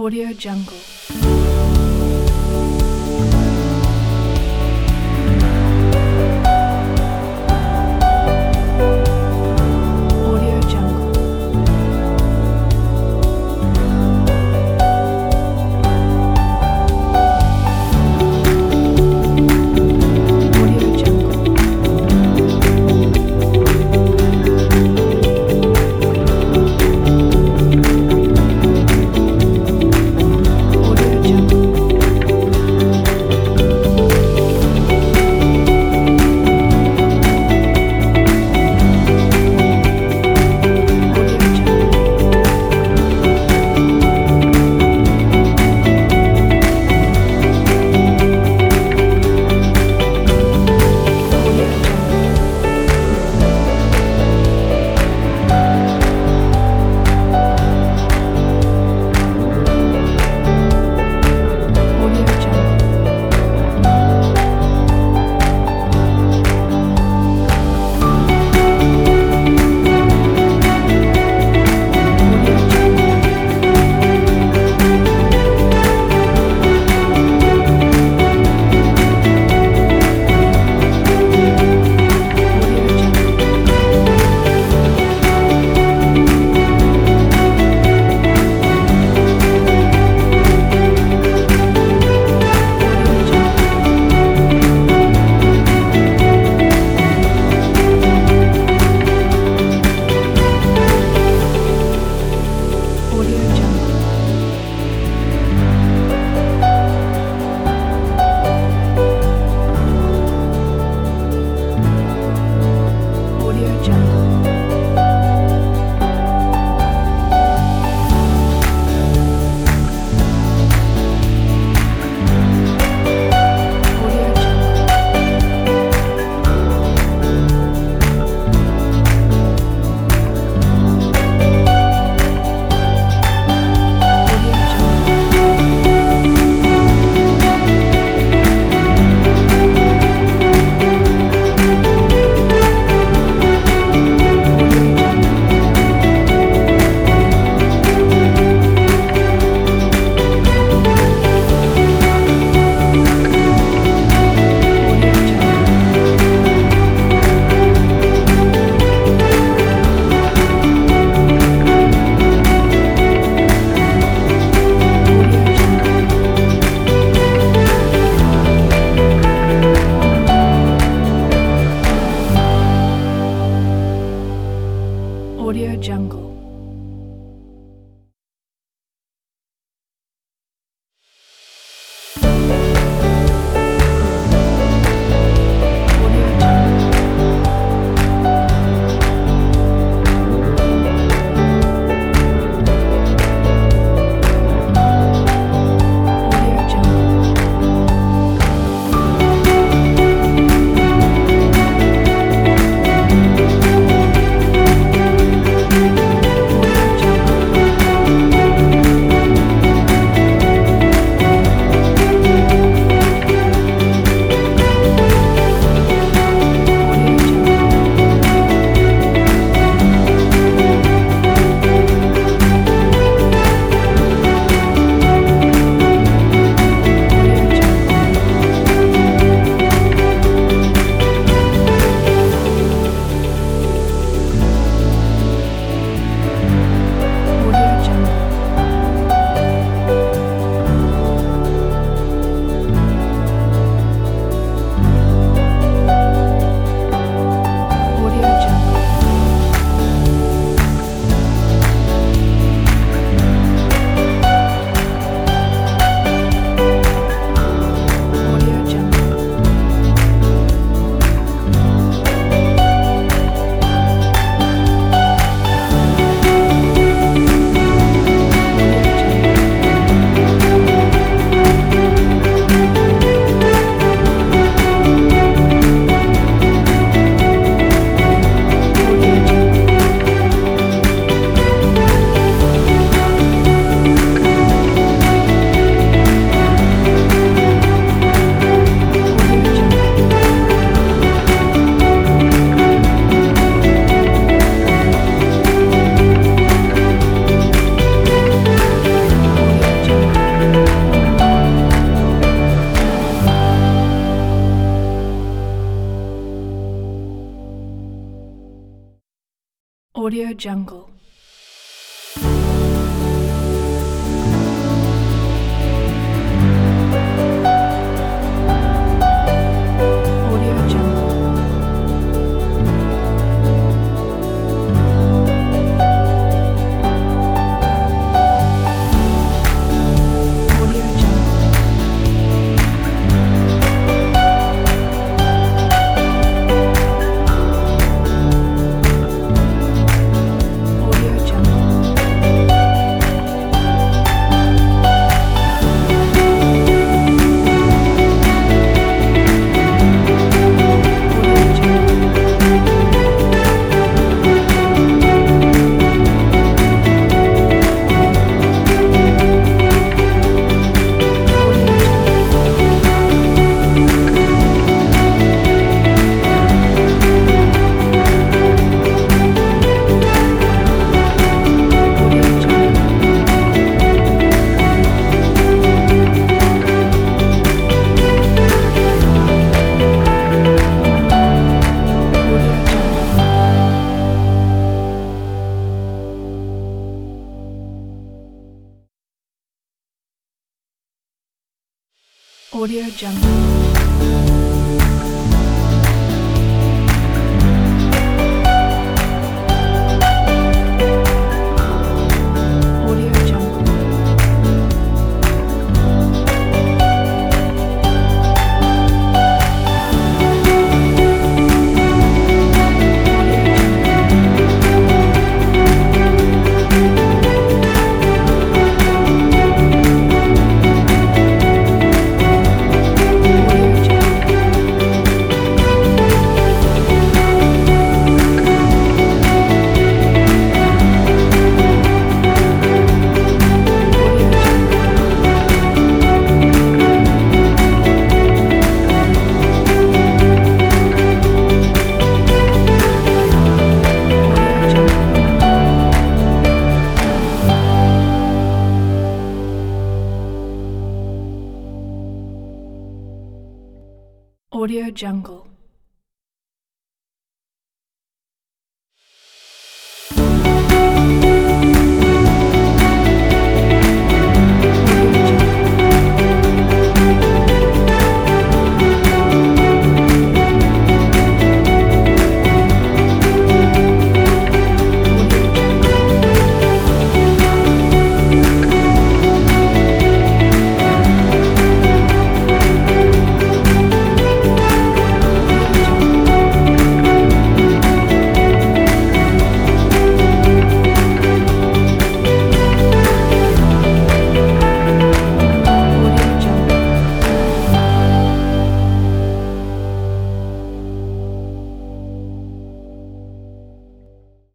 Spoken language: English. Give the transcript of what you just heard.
Audio Jungle. Audio Jungle. Audio Jungle. Audio Jungle. Jungle.